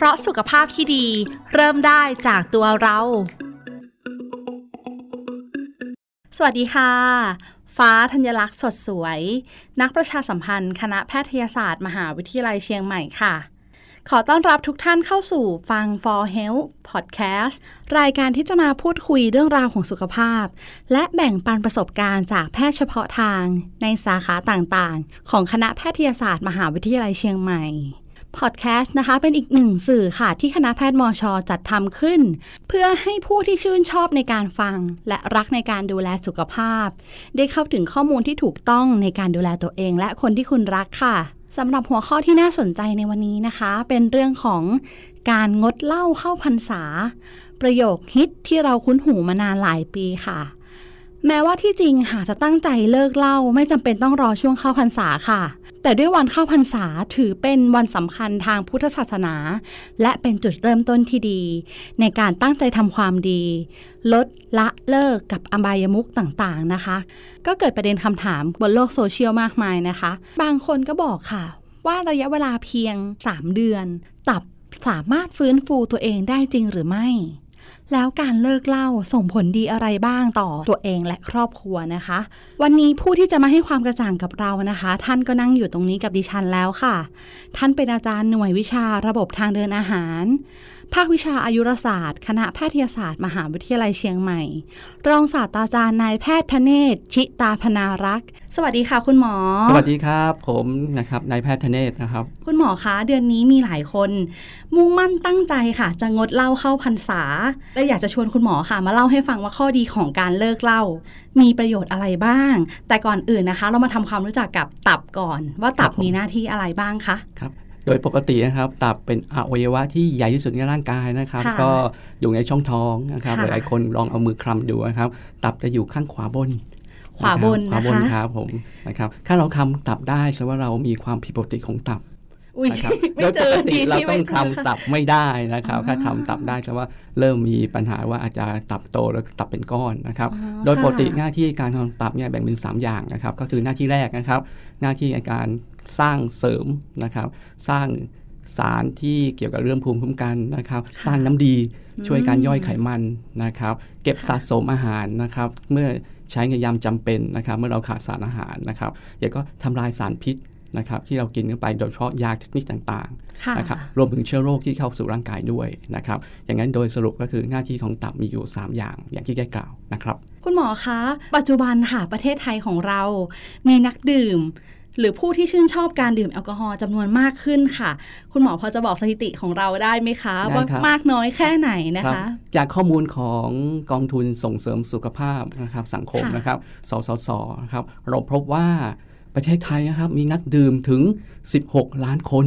เพราะสุขภาพที่ดี เริ่มได้จากตัวเรา สวัสดีค่ะ ฟ้าธัญลักษณ์สดสวย นักประชาสัมพันธ์ คณะแพทยศาสตร์ มหาวิทยาลัยเชียงใหม่ค่ะ ขอต้อนรับทุกท่านเข้าสู่ฟัง For Health Podcast รายการที่จะมาพูดคุยเรื่องราวของสุขภาพ และแบ่งปันประสบการณ์จากแพทย์เฉพาะทาง ในสาขาต่างๆ ของคณะแพทยศาสตร์ มหาวิทยาลัยเชียงใหม่ พอดแคสต์นะคะ เป็นอีกหนึ่งสื่อค่ะที่คณะแพทย์มอชอจัดทำขึ้น เพื่อให้ผู้ที่ชื่นชอบในการฟัง และรักในการดูแลสุขภาพ ได้เข้าถึงข้อมูลที่ถูกต้องในการดูแลตัวเอง และคนที่คุณรักค่ะสำหรับหัวข้อที่น่าสนใจในวันนี้นะคะ เป็นเรื่องของการงดเหล้าเข้าพรรษา ประโยคฮิตที่เราคุ้นหูมานานหลายปีค่ะ แม้ว่าที่จริงหากจะตั้งใจเลิกเหล้าไม่จำเป็นต้องรอช่วงเข้าพรรษาค่ะ แต่ด้วยวันเข้าพรรษาถือเป็นวันสำคัญทางพุทธศาสนา และเป็นจุดเริ่มต้นที่ดี ในการตั้งใจทำความดี ลดละเลิกกับอบายมุขต่างๆนะคะ ก็เกิดประเด็นคำถามบนโลกโซเชียลมากมายนะคะ บางคนก็บอกค่ะ ว่าระยะเวลาเพียง 3 เดือน ตับสามารถฟื้นฟูตัวเองได้จริงหรือไม่ แล้วการเลิกเล่าส่งผลดีอะไรบ้างต่อตัวเองและครอบครัวนะคะ วันนี้ผู้ที่จะมาให้ความกระจ่างกับเรานะคะ ท่านก็นั่งอยู่ตรงนี้กับดิฉันแล้วค่ะ ท่านเป็นอาจารย์หน่วยวิชาระบบทางเดินอาหาร ภาควิชาอายุรศาสตร์ คณะแพทยศาสตร์ มหาวิทยาลัยเชียงใหม่ รองศาสตราจารย์นายแพทย์ธเนศชิตาพนารักษ์ สวัสดีค่ะ คุณหมอ สวัสดีครับ ผมนะครับนายแพทย์ธเนศนะครับ คุณหมอคะเดือนนี้มีหลายคน มุ่งมั่นตั้งใจค่ะ จะงดเหล้าเข้าพรรษา และอยากจะชวนคุณหมอค่ะ มาเล่าให้ฟังว่าข้อดีของการเลิกเหล้ามีประโยชน์อะไรบ้าง แต่ก่อนอื่นนะคะ เรามาทำความรู้จักกับตับก่อน ว่าตับครับผมมีหน้าที่อะไรบ้างคะครับ โดยปกตินะครับตับเป็นอวัยวะที่ใหญ่ที่สุดในร่างกายนะครับ ค่ะก็อยู่ในช่องท้องนะครับค่ะ หลายๆคนลองเอามือคลำดูนะครับ ตับจะอยู่ข้างขวาบนขวาบนขวานะบนคะ ครับผมนะครับถ้าเราคลำตับได้แสดงว่าเรามีความผิดปกติของตับ อุ้ยนะครับไม่โดยเจปอกติทีเราที่ต้องไม่เจคลำตับไม่ได้นะครับ ถ้าคลำตับได้แสดงว่าเริ่มมีปัญหาว่าอาจจะตับโตแล้วตับเป็นก้อนนะครับ อ๋อโดยปกติค่ะ หน้าที่การทำตับเนี่ยแบ่งเป็น 3 อย่างนะครับ ก็คือหน้าที่แรกนะครับ หน้าที่ในการ สร้างเสริมนะครับ สร้างสารที่เกี่ยวกับเรื่องภูมิคุ้มกันนะครับ สร้างน้ำดีช่วยการย่อยไขมันนะครับ เก็บสะสมอาหารนะครับ เมื่อใช้ในยามจำเป็นนะครับ เมื่อเราขาดสารอาหารนะครับแล้วก็ทำลายสารพิษนะครับที่เรากินเข้าไปโดยเฉพาะยาชนิดต่างค่ะๆนะครับรวมถึงเชื้อโรคที่เข้าสู่ร่างกายด้วยนะครับอย่างนั้นโดยสรุปก็คือหน้าที่ของตับมีอยู่ 3 อย่างอย่างที่ได้กล่าวนะครับ คุณหมอคะ ปัจจุบันค่ะประเทศไทยของเรา มีนักดื่ม หรือผู้ที่ชื่นชอบการดื่มแอลกอฮอล์จำนวนมากขึ้นค่ะ คุณหมอพอจะบอกสถิติของเราได้ไหมคะได้ว่าครับมากน้อยแค่ไหนนะรับคะ จากข้อมูลของกองทุนส่งเสริมสุขภาพนะครับสังคมค่ะนะครับ สสสนะครับเราพบว่าประเทศไทยนะครับมีนักดื่มถึง 16 ล้านคน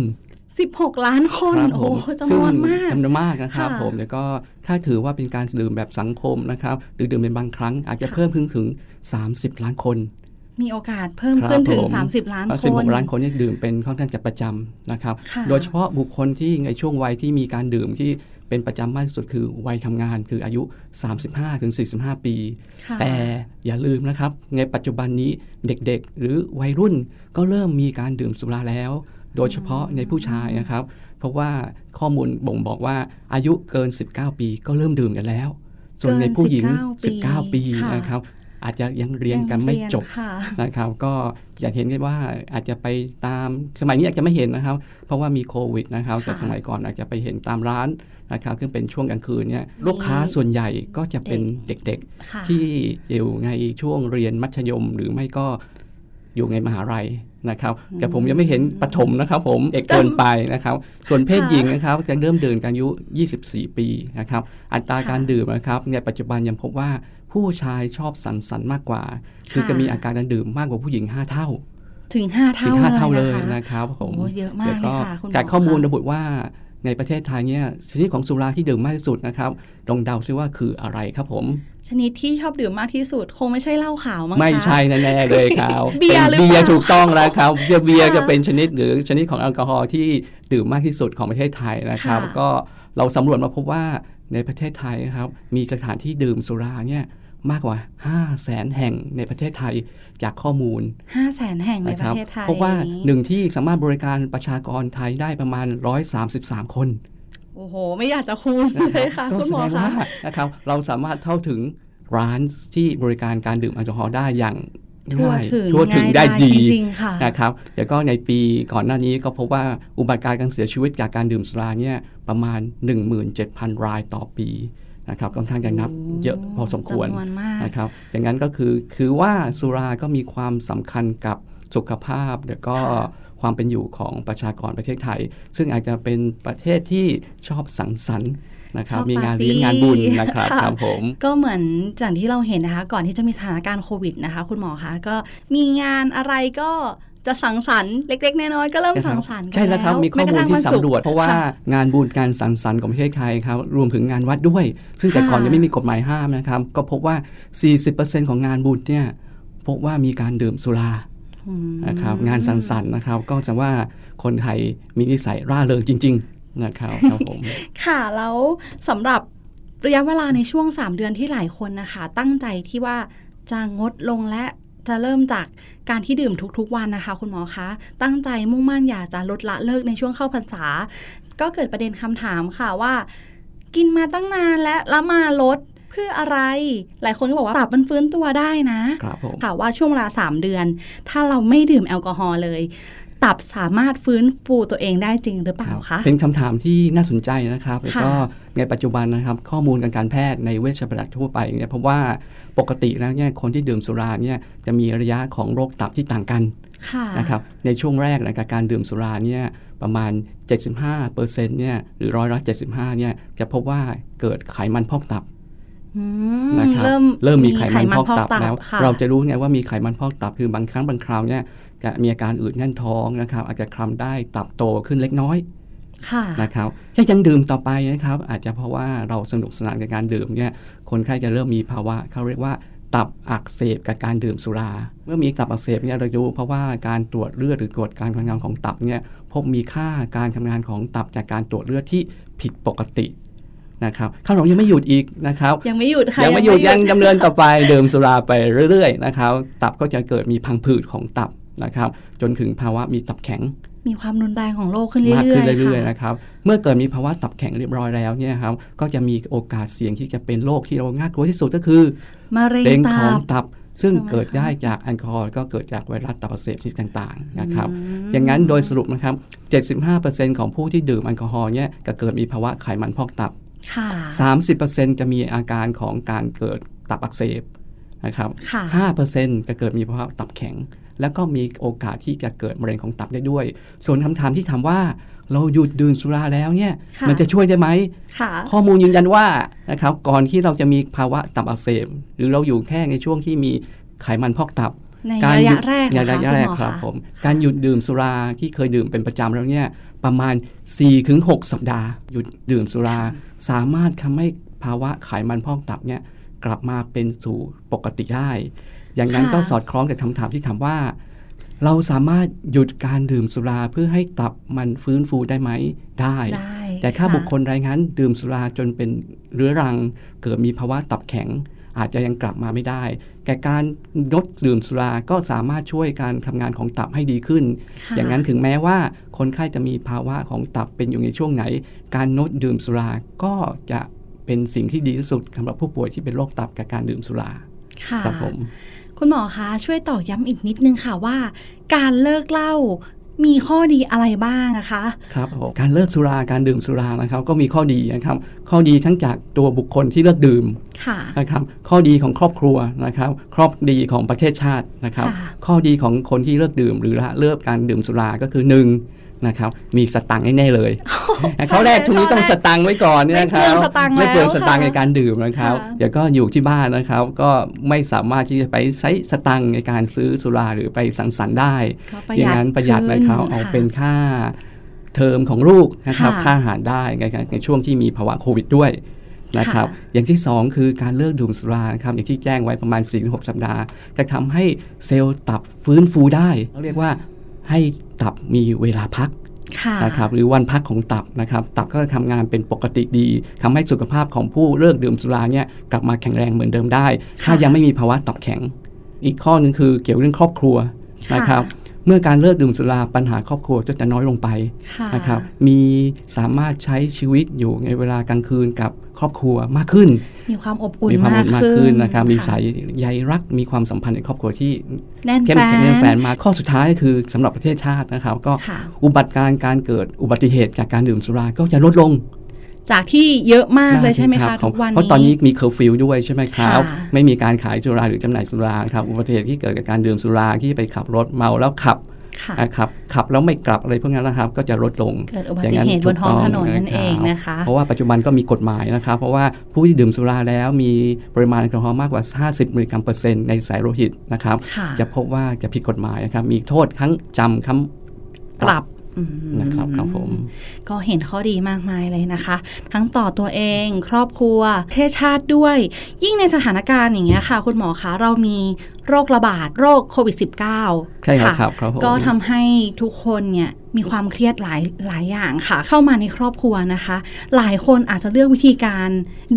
16 ล้านคนครับโอ้ผมโหจำนวนมากซึ่งจำนวนมากนะครับค่ะผมแล้วก็ถ้าถือว่าเป็นการดื่มแบบสังคมนะครับหรือดื่มเป็นบางครั้งอาจจะค่ะเพิ่มขึ้นถึง 30 ล้านคน มีโอกาสเพิ่มครับขึ้นถึงผม30 ล้านแล้วคน16ล้านคนนี่ดื่มเป็นค่อนข้างจะประจำนะครับค่ะโดยเฉพาะบุคคลที่ในช่วงวัยที่มีการดื่มที่เป็นประจำมากที่สุดคือวัยทำงานคืออายุ 35-45 ปีค่ะแต่อย่าลืมนะครับ ในปัจจุบันนี้เด็กๆ หรือวัยรุ่นก็เริ่มมีการดื่มสุราแล้ว โดยเฉพาะในผู้ชายนะครับ เพราะว่าข้อมูลบ่งบอกว่าอายุเกิน 19 ปีก็เริ่มดื่มกันแล้ว ส่วนในผู้หญิงเกิน19 19 ปีค่ะนะครับ อาจจะยังเรียนกันไม่จบยังเรียนค่ะนะครับ ก็อยากเห็นได้ว่าอาจจะไปตามสมัยนี้อาจจะไม่เห็นนะครับ เพราะว่ามีโควิดนะครับค่ะแต่สมัยก่อนอาจจะไปเห็นตามร้านนะครับซึ่งเป็นช่วงกลางคืนเนี่ยลูกค้าส่วนใหญ่ก็จะเป็นเด็กค่ะๆที่อยู่ในช่วงเรียนมัธยมหรือไม่ก็อยู่ในมหาลัยนะครับแต่ผมยังไม่เห็นปฐมนะครับผมเอกเกินไปนะครับ ส่วนเพศหญิงนะครับจะเริ่มดื่มกันอายุ 24 ปีนะครับ อัตราการดื่มนะครับในปัจจุบันยังพบว่า ผู้ชายชอบสันสันๆมากกว่า คือจะมีอาการการดื่มมากกว่าผู้หญิง 5 เท่า ถึงห้าถึเท่างห้าเท่าเลเลยยนะคะนะครับผมโอ้เยอะมากแล้วก็เลยค่ะคุณหมอจากข้อมูลค่ะระบุว่าในประเทศไทยเนี่ยชนิดของสุราที่ดื่มมากที่สุดนะครับลองเดาซิว่าคืออะไรครับผม ชนิดที่ชอบดื่มมากที่สุด คงไม่ใช่เหล้าขาวมั้งคะไม่ใช่แน่ๆเลยครับเบียร์หรือป็นเบียร์เปล่าถูกต้องแล้วครับเบียร์เบียร์ค่ะจะเป็นชนิดหรือชนิดของแอลกอฮอล์ที่ดื่มมากที่สุดของประเทศไทยนะครับค่ะก็เราสำรวจมาพบว่า ในประเทศไทยนะครับมีสถานที่ดื่มสุราเนี่ยมากกว่า 5 0 0แสนแห่งในประเทศไทยจากข้อมูลห้าแสนแห่งในนะปครัระบเทศไทย เพราะว่าหนึ่งที่สามารถบริการประชากรไทยได้ประมาณ 133 คน โอ้โห ไม่อยากจะคูณนะเลยครัค่ะบก็คุณแสหมดองคะว่านะครับเราสามารถเข้าถึงร้านที่บริการการดื่มแอลกอฮอล์ได้อย่าง ทั่วง่ายถึงทั่วถึงง่ายได้ดีจริงๆค่ะนะครับแล้วก็ในปีก่อนหน้านี้ก็พบว่าอุบัติการณ์การเสียชีวิตจากการดื่มสุราเนี่ยประมาณ 17,000 รายต่อปีนะครับค่อนข้างจะนับเยอะพอสมควรจำนวนมากนะครับอย่างนั้นก็คือคือว่าสุราก็มีความสำคัญกับสุขภาพแล้วก็ค่ะความเป็นอยู่ของประชากรประเทศไทย ซึ่งอาจจะเป็นประเทศที่ชอบสังสรรค์ นะครับชอบมีงานปาร์ตี้เลี้ยงงานบุญนะครับค่ะครับผมก็เหมือนจากที่เราเห็นนะคะ ก่อนที่จะมีสถานการณ์โควิดนะคะ คุณหมอคะก็มีงานอะไรก็จะสังสรรค์เล็ก ๆ น้อยๆก็เริ่มสังสรรค์กันใช่แล้วครับ มีข้อมูลแกระทั่งที่นศุกสำรวจ เพราะว่าค่งานบุญการสังสรรค์ของประเทศไทยครับ รวมถึงงานวัดด้วย ซึ่งแต่ค่ะก่อนยังไม่มีกฎหมายห้ามนะครับ ก็พบว่า 40%ของงานบุญเนี่ยพบว่ามีการดื่มสุราอืมนะครับงานสังสรรค์นะครับ ก็จะว่าคนไทยมีนิสัยร่าเริงจริงๆ นะครับครับผมค่ะแล้วสำหรับระยะเวลาในช่วง 3 เดือนที่หลายคนนะคะ ตั้งใจที่ว่าจะงดลงและจะเริ่มจากการที่ดื่มทุกๆวันนะคะ คุณหมอคะ ตั้งใจมุ่งมั่นอยากจะลดละเลิกในช่วงเข้าพรรษา ก็เกิดประเด็นคำถามค่ะว่า กินมาตั้งนานและแล้วมาลดเพื่ออะไร หลายคนก็บอกว่าตับมันฟื้นตัวได้นะครับผมค่ะว่าช่วงเวลา 3 เดือน ถ้าเราไม่ดื่มแอลกอฮอล์เลย ตับสามารถฟื้นฟูตัวเองได้จริงหรือเปล่าคะ เป็นคำถามที่น่าสนใจนะครับ แล้วก็ค่ะในปัจจุบันนะครับ ข้อมูลทางการแพทย์ในเวชศาสตร์ทั่วไปเนี่ยเพราะว่าปกติแล้วเนี่ยคนที่ดื่มสุราเนี่ยจะมีระยะของโรคตับที่ต่างกันค่ะนะครับในช่วงแรกนะครับการดื่มสุราเนี่ยประมาณ 75%เนี่ยหรือร้อยละ75เนี่ยจะพบว่าเกิดไขมันพอกตับอืมนะครับเริ่มเริ่มมีไขมันพอกตับไขมันแล้วค่ะเราจะรู้ไงว่ามีไขมันพอกตับคือบางครั้งบางคราวเนี่ยจะ มีอาการอืดแน่นท้องนะครับ อาจจะคลำได้ตับโตขึ้นเล็กน้อยค่ะนะครับถ้ายังดื่มต่อไปนะครับ อาจจะเพราะว่าเราสนุกสนานกับการดื่มเนี่ยคนไข้จะเริ่มมีภาวะเขาเรียกว่าตับอักเสบกับการดื่มสุรา เมื่อมีตับอักเสบเนี่ยเราจะรู้เพราะว่าการตรวจเลือดหรือตรวจการทำงานของตับเนี่ยพบมีค่าการทำงานของตับจากการตรวจเลือดที่ผิดปกตินะครับข้าวหลงยังไม่หยุดอีกนะครับ ยังไม่หยุดค่ะยังไม่หยุดยังดำเนินต่อไปดื่มสุราไปเรื่อยๆนะครับ ตับก็จะเกิดมีพังผืดของตับ นะครับ จนถึงภาวะมีตับแข็ง มีความรุนแรงของโรคขึ้นเรื่อยๆมากขึ้นเรื่อยๆค่ะนะครับเมื่อเกิดมีภาวะตับแข็งเรียบร้อยแล้วเนี่ยครับก็จะมีโอกาสเสี่ยงที่จะเป็นโรคที่เราง่ากลัวที่สุดก็คือมะเร็งเร็งตัของบตับซึ่งทำไมเกิดคะได้จากแอลกอฮอล์ก็เกิดจากไวรัสตับอักเสบชนิดต่างๆนะครับอืมอย่างนั้นโดยสรุปนะครับ 75%ของผู้ที่ดื่มแอลกอฮอล์เนี่ยก็เกิดมีภาวะไขมันพอกตับค่ะ30%จะมีอาการของการเกิดตับอักเสบนะครับค่ะ5%จะเกิดมีภาวะตับแข็ง แล้วก็มีโอกาสที่จะเกิดมะเร็งของตับได้ด้วย ส่วนคำถามที่ถามว่าเราหยุดดื่มสุราแล้วเนี่ยค่ะมันจะช่วยได้ไหมค่ะข้อมูลยืนยันว่านะครับก่อนที่เราจะมีภาวะตับอักเสบหรือเราอยู่แค่ในช่วงที่มีไขมันพอกตับในการระหยะยุดแรกในนะคะระยะแรกณหมอครับะผม การหยุดดื่มสุราที่เคยดื่มเป็นประจำแล้วเนี่ยประมาณ 4-6 สัปดาห์ หยุดดื่มสุรา สามารถทำให้ภาวะไขมันพอกตับเนี่ยกลับมาเป็นสู่ปกติได้ อย่างนั้นค่ะก็สอดคล้องกับคำถามที่ถามว่า เราสามารถหยุดการดื่มสุราเพื่อให้ตับมันฟื้นฟูได้ไหมได้ได้แต่ถ้าะบุคคลรายนั้นดื่มสุราจนเป็นเรื้อรัง เกิดมีภาวะตับแข็งอาจจะยังกลับมาไม่ได้ แต่การลดดื่มสุราก็สามารถช่วยการทำงานของตับให้ดีขึ้นค่ะอย่างนั้นถึงแม้ว่าคนไข้จะมีภาวะของตับเป็นอยู่ในช่วงไหน การลดดื่มสุราก็จะเป็นสิ่งที่ดีที่สุดสำหรับผู้ป่วยที่เป็นโรคตับกับการดื่มสุราค่ะครับผม คุณหมอคะช่วยตอกย้ำอีกนิดนึงค่ะว่า การเลิกเหล้ามีข้อดีอะไรบ้างนะคะครับผมการเลิกสุราการดื่มสุรานะครับก็มีข้อดีนะครับข้อดีทั้งจากตัวบุคคลที่เลิกดื่มค่ะนะครับข้อดีของครอบครัวนะครับ ครอบดีของประเทศชาตินะครับค่ะข้อดีของคนที่เลิกดื่ม หรือละเลิกการดื่มสุราก็คือหนึ่ง นะครับมีสตังค์แน่ๆเลยข้อแรกทุกนี้ต้องสตังค์ไว้ก่อนเนี่ยนะครับไม่เปลืองสตังค์ไม่เปลืองสตังค์แล้วในค่ะการดื่มนะครับค่ะเดี๋ยวก็อยู่ที่บ้านนะครับ ก็ไม่สามารถที่จะไปใช้สตังค์ในการซื้อสุราหรือไปสังสรรค์ได้ก็ประอหยัย่างดนั้นประหยัดเลยครับขึ้นเอาค่ะเป็นค่าเทอมของลูกนะครับค่ะค่าอาหารได้นะครับในช่วงที่มีภาวะโควิดด้วยนะครับค่ะอย่างที่ 2 คือการเลิกดื่มสุรานะครับอย่างที่แจ้งไว้ประมาณ 4-6 สัปดาห์ จะทำให้เซลล์ตับฟื้นฟูได้เขาเรียกว่าให้ ตับมีเวลาพักค่ะนะครับหรือวันพักของตับนะครับตับก็จะทำงานเป็นปกติดีทำให้สุขภาพของผู้เลิกดื่มสุราเนี่ยกลับมาแข็งแรงเหมือนเดิมได้ ถ้าค่ะยังไม่มีภาวะตับแข็ง อีกข้อหนึงคือเกี่ยวเรื่องครอบครัวค่ะนะครับ เมื่อการเลิกดื่มสุราปัญหาครอบครัวก็จะน้อยลงไปค่ะนะครับมีสามารถใช้ชีวิตอยู่ในเวลากลางคืนกับครอบครัวมากขึ้น มีความอบอุ่นมีความมากมากขึ้ขึ้นนนะครับมีค่ะสายใยรักมีความสัมพันธ์ในครอบครัวที่แน่นเข้มแฟแข็งแน่นแฟนนมากข้อสุดท้ายคือสำหรับประเทศชาตินะครับ ก็ค่ะอุบัติการณ์การเกิดอุบัติเหตุจากการดื่มสุราก็จะลดลง จากที่เยอะมากเลยใช่ไหมรัคะบทุกวันนี้เพราะตอนนี้มีเคอร์ฟิวด้วยใช่ไหมครับค่ะไม่มีการขายสุราหรือจำหน่ายสุราครับอุบัติเหตุที่เกิดจากการดื่มสุราที่ไปขับรถเมาแล้วขับค่ะนะครับขับแล้วไม่กลับอะไรพวกนั้นนะครับ ก็จะลดลงเกิดอุบัติเหตุบนท้องถนนนั่นเองนะคะเพราะว่าปัจจุบันก็มีกฎหมายนะครับ เพราะว่าผู้ที่ดื่มสุราแล้วมีปริมาณแอลกอฮอล์มากกว่า 50 มิลลิกรัมเปอร์เซ็นต์ในสายโลหิตนะครับค่ะจะพบว่าจะผิดกฎหมายนะครับมีโทษทั้งจำทั้งปรับอืม นะครับครับผม ก็เห็นข้อดีมากมายเลยนะคะ ทั้งต่อตัวเอง ครอบครัวประเทศชาติด้วย ยิ่งในสถานการณ์อย่างเงี้ยค่ะ คุณหมอคะเรามีโรคระบาดโรคโควิด -19 ใช่ครับะครับครับผมก็ทำให้ทุกคนเนี่ยมีความเครียดหลายหลายอย่างค่ะ เข้ามาในครอบครัวนะคะ หลายคนอาจจะเลือกวิธีการ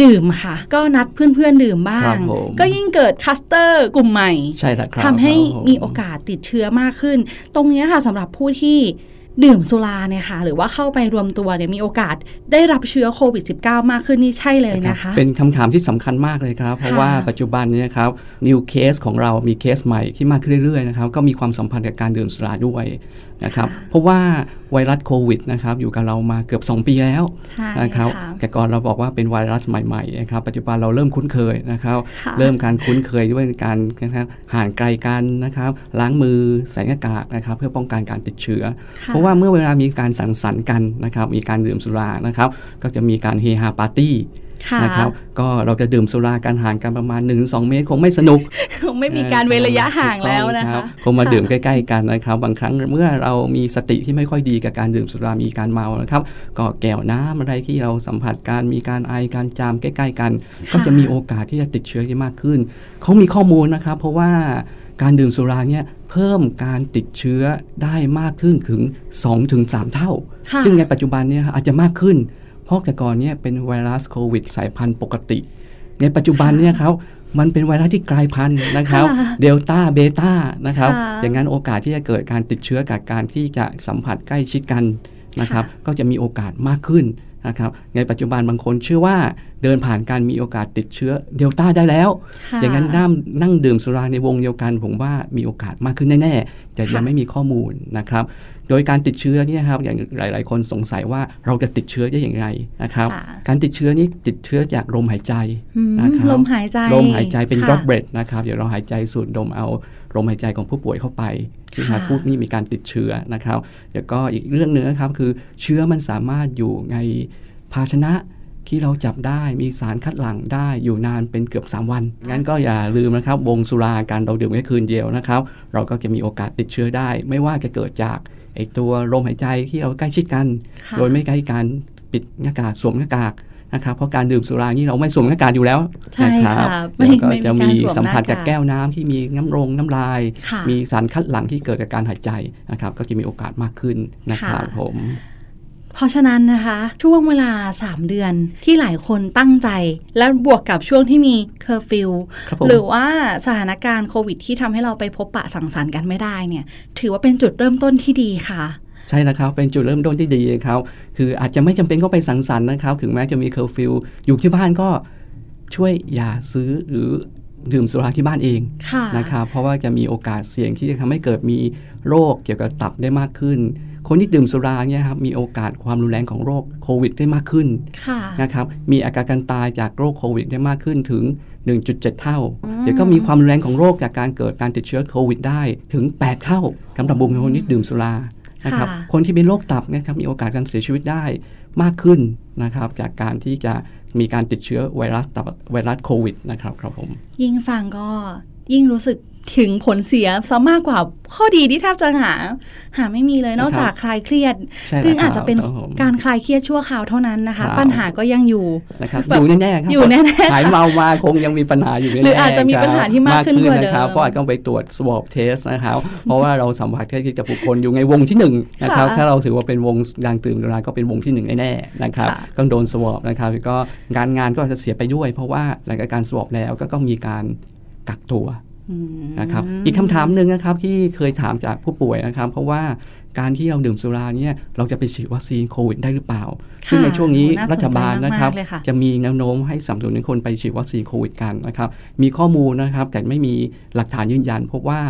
ดื่มค่ะ ก็นัดเพื่อนๆดื่มบ้างครับผมก็ยิ่งเกิด cluster กลุ่มใหม่ใช่แล้วครับทำให้ครับผมีโอกาสติดเชื้อมากขึ้น ตรงเนี้ยค่ะสำหรับผู้ที่ ดื่มสุราเนี่ยค่ะหรือว่าเข้าไปรวมตัวเนี่ยมีโอกาสได้รับเชื้อโควิด -19 มากขึ้นนี่ใช่เลยนะคะ เป็นคำถามที่สำคัญมากเลยครับ เพราะว่าปัจจุบันเนี้ยครับ new case ของเรามีเคสใหม่ที่มากขึ้นเรื่อยๆนะครับก็มีความสัมพันธ์กับการดื่มสุราด้วยนะครับค่ะเพราะว่าไวรัสโควิดนะครับอยู่กับเรามาเกือบ 2 ปีแล้วใช่นะครับค่ะแต่ก่อนเราบอกว่าเป็นไวรัสใหม่ๆนะครับปัจจุบันเราเริ่มคุ้นเคยนะครับค่ะเริ่มการคุ้นเคยด้วยการนะครับห่างไกลกันนะครับ ล้างมือใส่หน้ากากนะครับ เพื่อป้องกันการติดเชื้อค่ะเพราะว่าเมื่อเวลามีการสังสรรค์กันนะครับ มีการดื่มสุรานะครับ ก็จะมีการเฮฮาปาร์ตี้ค่ะ นะครับก็เราจะดื่มสุรากันห่างกันประมาณ 1-2 เมตร คงไม่สนุกไม่มีการเว้นระยะห่างแล้วนะถูกต้คะองรับคงมาดื่มใกล้ๆกันนะครับบางครั้งเมื่อเรามีสติที่ไม่ค่อยดีกับการดื่มสุรามีการเมานะครับ ก็แก้วน้ำอะไรที่เราสัมผัสการมีการไอการจามใกล้ ๆ กัน ก็จะมีโอกาสที่จะติดเชื้อได้มากขึ้นเขามีข้อมูลนะครับ เพราะว่าการดื่มสุราเนี่ยเพิ่มการติดเชื้อได้มากขึ้นถึง 2-3 เท่าค่ะซึ่งในปัจจุบันเนี่ยอาจจะมากขึ้น เพราะแต่ก่อนเนี่ยเป็นไวรัสโควิด สายพันธุ์ปกติ ในปัจจุบันเนี่ยครับมันเป็นไวรัสที่กลายพันธุ์นะครับค่ะเดลต้าเบต้านะครับค่ะอย่างนั้นโอกาสที่จะเกิดการติดเชื้อกับการที่จะสัมผัสใกล้ชิดกันนะครับ ก็จะมีโอกาสมากขึ้น นะครับในปัจจุบันบางคนเชื่อว่าเดินผ่านการมีโอกาสติดเชื้อเดลต้าได้แล้วค่ะอย่างนั้นนั่งนั่งดื่มสุราในวงเดียวกัน ผมว่ามีโอกาสมากขึ้นแน่ๆแต่ยังค่ะไม่มีข้อมูลนะครับ โดยการติดเชื้อเนี่ยครับอย่างหลาย ๆ คนสงสัยว่าเราจะติดเชื้อได้อย่างไรนะครับค่ะการติดเชื้อนี้ติดเชื้อจากลมหายใจอืมนะครับลมหายใจลมหายใจเป็นค่ะดรอปเบรดนะครับเดี๋ยวเราหายใจสูดดมเอาลมหายใจของผู้ป่วยเข้าไป ที่ค่ะหาพูดนี่มีการติดเชื้อนะครับเดี๋ยวก็อีกเรื่องหนึงนะครับคือเชื้อมันสามารถอยู่ในภาชนะที่เราจับได้มีสารคัดหลั่งได้อยู่นานเป็นเกือบ 3 วัน งั้นก็อย่าลืมนะครับ วงสุราการเราดื่มแค่คืนเดียวนะครับ เราก็จะมีโอกาสติดเชื้อได้ ไม่ว่าจะเกิดจากไอตัวลมหายใจที่เราใกล้ชิดกันค่ะโดยไม่ใกล้การปิดหน้ากากสวมหน้ากาก นะครับเพราะการดื่มสุรานี่เราไม่สวมหน้ากากอยู่แล้วใช่นะคค่ะรับไม่แล้วก็ไม่จะมีมีการสวมสัมผัสหน้ากากกับแก้วน้ำที่มีน้ำรงน้ำลายค่ะมีสารคัดหลั่งที่เกิดจากการหายใจนะครับ ก็จะมีโอกาสมากขึ้นนะครับค่ะผมเพราะฉะนั้นนะคะ ช่วงเวลา 3 เดือนที่หลายคนตั้งใจ และบวกกับช่วงที่มีเคอร์ฟิวครับผมหรือว่าสถานการณ์โควิดที่ทำให้เราไปพบปะสังสรรค์กันไม่ได้เนี่ย ถือว่าเป็นจุดเริ่มต้นที่ดีค่ะ ใช่แล้วครับ เป็นจุดเริ่มต้นที่ดีครับ คืออาจจะไม่จำเป็นก็ไปสังสรรค์นะครับ ถึงแม้จะมีเคอร์ฟิวอยู่ที่บ้านก็ช่วยอย่าซื้อหรือดื่มสุราที่บ้านเองค่ะนะครับเพราะว่าจะมีโอกาสเสี่ยงที่จะทำให้เกิดมีโรคเกี่ยวกับตับได้มากขึ้น คนที่ดื่มสุราเนี่ยครับมีโอกาสความรุนแรงของโรคโควิดได้มากขึ้นค่ะนะครับมีอาการการตายจากโรคโควิดได้มากขึ้นถึง 1.7 เท่าอืมเดี๋ยวก็มีความรุนแรงของโรคจากการเกิดการติดเชื้อโควิดได้ถึง 8 เท่าสำหรับบุคคลที่ดื่มสุรา นะครับค่ะคนที่เป็นโรคตับนะครับมีโอกาสการเสียชีวิตได้มากขึ้นนะครับ จากการที่จะมีการติดเชื้อไวรัสตับไวรัสโควิดนะครับครับผม ยิ่งฟังก็ยิ่งรู้สึก ถึงผลเสียซะมากกว่าข้อดีที่แทบจะหา หาไม่มีเลยนอกจากคลายเครียดใช่แล้วซึ่งอาจจะเป็นครับผมการคลายเครียดชั่วคราวเท่านั้นนะคะครับปัญหาก็ยังอยู่นะครับแบบอยู่แน่ๆครับอยู่แน่ๆหายเมามาคงยังมีปัญหาอยู่แน่ๆหรืออาจจะมีปัญหาที่มากขึ้นกว่าเดิมนะครับเพราะอาจต้องไปตรวจ swab test นะครับเพราะว่าเราสัมผัสใกล้ชิดกับบุคคลอยู่ในวงที่หนึ่งนะครับค่ะถ้าเราถือว่าเป็นวงยางตื่นเวลาก็เป็นวงที่หนึ่งแน่ๆนะครับค่ะต้องโดน swab นะครับก็งานงานก็อาจจะเสียไปด้วย เพราะว่าหลังจากการ swab แล้วก็ต้องมีการกักตัวอืม นะครับอีกคำถามหนึ่งนะครับที่เคยถามจากผู้ป่วยนะครับ เพราะว่าการที่เราดื่มสุราเนี่ยเราจะไปฉีดวัคซีนโควิดได้หรือเปล่าค่ะซึ่งในช่วงนี้โอ้น่าสนใจรัฐบาลนะครับมากๆเลยค่ะจะมีแนวโน้มให้สนับสนุนให้คนไปฉีดวัคซีนโควิดกันนะครับ มีข้อมูลนะครับแต่ไม่มีหลักฐานยืนยันพบว่า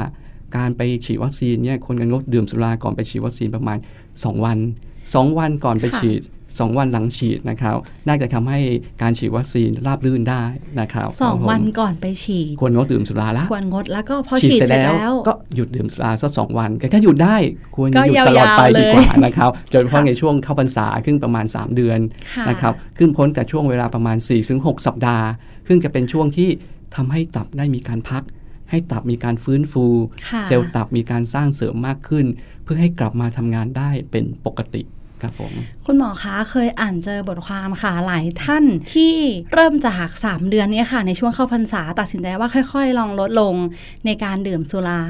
การไปฉีดวัคซีนเนี่ยคนกันงดดื่มสุราก่อนไปฉีดวัคซีนประมาณ 2 วัน 2 วันก่อนไปค่ะฉีด 2 วันหลังฉีดนะครับ น่าจะทำให้การฉีดวัคซีนราบรื่นได้นะครับสองครับผมวันก่อนไปฉีด ควรงดดื่มสุราละควรงดแล้วก็พอฉีดเสร็จแล้ว ก็หยุดดื่มสุราสักสองวันแต่ถ้าหยุดได้ควรก็หยุดตลอดยาวๆไปดีกว่าเลยนะครับโดยเฉพาะในช่วงเข้าพรรษาครึ่งประมาณ 3 เดือนค่ะนะครับขึ้นพ้นกับช่วงเวลาประมาณ 4-6 สัปดาห์ ซึ่งจะเป็นช่วงที่ทำให้ตับได้มีการพักให้ตับมีการฟื้นฟูค่ะเซลล์ตับมีการสร้างเสริมมากขึ้น เพื่อให้กลับมาทำงานได้เป็นปกติ ครับผมคุณหมอคะเคยอ่านเจอบทความค่ะหลายท่านที่เริ่มจาก 3 เดือนเนี้ค่ะ ในช่วงเข้าพรรษาตัดสินใจว่าค่อย ๆ ลองลดลงในการดื่มสุรา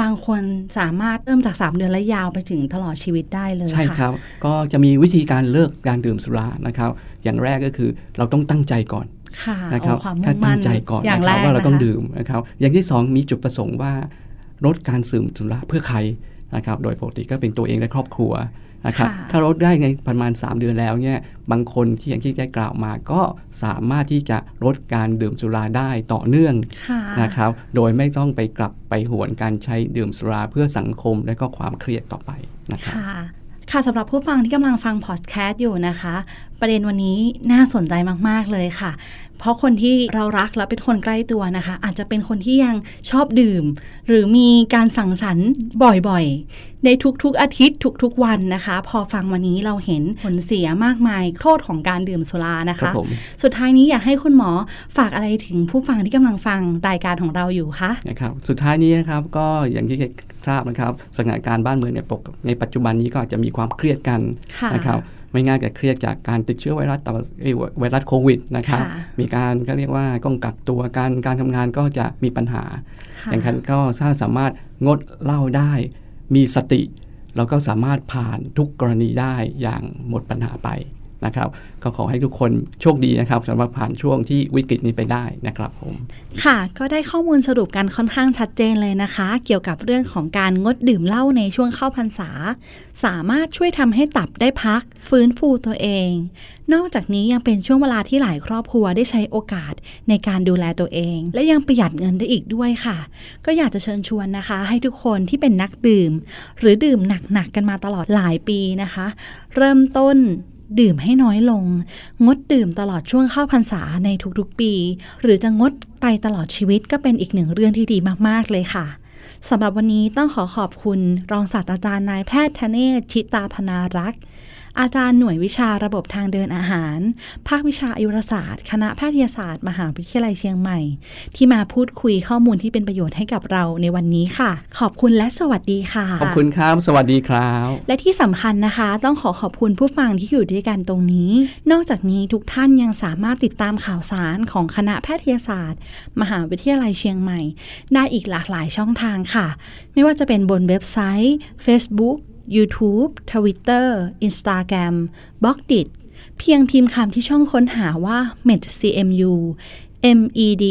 บางคนสามารถเริ่มจาก 3 เดือนและยาวไปถึงตลอดชีวิตได้เลยใช่ค่ะครับ ก็จะมีวิธีการเลิกการดื่มสุรานะครับ อย่างแรกก็คือเราต้องตั้งใจก่อนค่ะนะครับโอ้ความถ้ามุ่งตั้มั่งนใจก่อนอย่างนะคแรรับกว่าเราต้องนะคะดื่มนะครับ อย่างที่สองมีจุดประสงค์ว่าลดการดื่มสุราเพื่อใครนะครับ โดยปกติก็เป็นตัวเองและครอบครัว นะครับค่ะถ้าลดได้ในประมาณ 3 เดือนแล้วเนี่ยบางคนที่อย่างที่ได้กล่าวมาก็สามารถที่จะลดการดื่มสุราได้ต่อเนื่องค่ะนะครับโดยไม่ต้องไปกลับไปหวนการใช้ดื่มสุราเพื่อสังคมและก็ความเครียดต่อไปนะครับค่ะค่ะสำหรับผู้ฟังที่กำลังฟังพอดแคสต์อยู่นะคะ ประเด็นวันนี้น่าสนใจมากๆเลยค่ะ เพราะคนที่เรารักและเป็นคนใกล้ตัวนะคะ อาจจะเป็นคนที่ยังชอบดื่ม หรือมีการสังสรรค์บ่อยๆ ในทุกๆอาทิตย์ทุกๆวันนะคะ พอฟังวันนี้เราเห็นผลเสียมากมายโทษของการดื่มสุรานะครัคะบผมสุดท้ายนี้อยากให้คุณหมอฝากอะไรถึงผู้ฟังที่กำลังฟังรายการของเราอยู่คะนะครับสุดท้ายนี้นะครับก็อย่างที่ทราบนะครับสถานการณ์บ้านเมืองในปกในปัจจุบันนี้ก็อาจจะมีความเครียดกันค่ะนะครับ ไม่ง่ายกับเครียดจากการติดเชื้อไวรัสตับเอ้ยไวรัสโควิดนะครับค่ะมีการก็เรียกว่าต้องกักตัวการการทำงานก็จะมีปัญหาค่ะอย่างนั้นก็ถ้าสามารถงดเหล้าได้ มีสติเราก็สามารถผ่านทุกกรณีได้อย่างหมดปัญหาไป นะครับก็ขอให้ทุกคนโชคดีนะครับสำหรับผ่านช่วงที่วิกฤตนี้ไปได้นะครับผมค่ะ ก็ได้ข้อมูลสรุปกันค่อนข้างชัดเจนเลยนะคะ เกี่ยวกับเรื่องของการงดดื่มเหล้าในช่วงเข้าพรรษา สามารถช่วยทำให้ตับได้พัก ฟื้นฟูตัวเอง นอกจากนี้ยังเป็นช่วงเวลาที่หลายครอบครัวได้ใช้โอกาสในการดูแลตัวเอง และยังประหยัดเงินได้อีกด้วยค่ะ ก็อยากจะเชิญชวนนะคะ ให้ทุกคนที่เป็นนักดื่ม หรือดื่มหนักๆกันมาตลอดหลายปีนะคะ เริ่มต้น ดื่มให้น้อยลง งดดื่มตลอดช่วงเข้าพรรษาในทุกๆปี หรือจะงดไปตลอดชีวิตก็เป็นอีกหนึ่งเรื่องที่ดีมากๆเลยค่ะสำหรับวันนี้ต้องขอขอบคุณ รองศาสตราจารย์นายแพทย์ธเนศชิตาพนารักษ์ อาจารย์หน่วยวิชาระบบทางเดินอาหาร ภาควิชาอายุรศาสตร์ คณะแพทยศาสตร์ มหาวิทยาลัยเชียงใหม่ ที่มาพูดคุยข้อมูลที่เป็นประโยชน์ให้กับเราในวันนี้ค่ะ ขอบคุณและสวัสดีค่ะ ขอบคุณครับ สวัสดีครับ และที่สำคัญนะคะ ต้องขอขอบคุณผู้ฟังที่อยู่ด้วยกันตรงนี้ นอกจากนี้ทุกท่านยังสามารถติดตามข่าวสารของคณะแพทยศาสตร์ มหาวิทยาลัยเชียงใหม่ ได้อีกหลากหลายช่องทางค่ะ ไม่ว่าจะเป็นบนเว็บไซต์ Facebook YouTube Twitter Instagram b l o g d i t เพียงพิมพ์คำที่ช่องค้นหาว่า medcmu med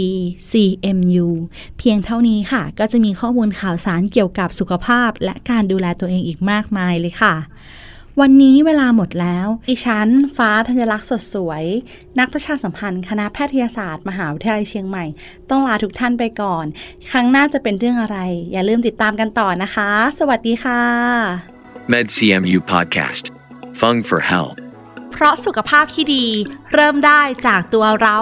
cmu เพียงเท่านี้ค่ะ ก็จะมีข้อมูลข่าวสารเกี่ยวกับสุขภาพ และการดูแลตัวเองอีกมากมายเลยค่ะ วันนี้เวลาหมดแล้วดิฉัน ฟ้าธัญลักษณ์สดสวย นักประชาสัมพันธ์ คณะแพทยศาสตร์ มหาวิทยาลัยเชียงใหม่ ต้องลาทุกท่านไปก่อน ครั้งหน้าจะเป็นเรื่องอะไร อย่าลืมติดตามกันต่อนะคะ สวัสดีค่ะ MedCMU Podcast. Fung for Health. เพราะสุขภาพที่ดีเริ่มได้จากตัวเรา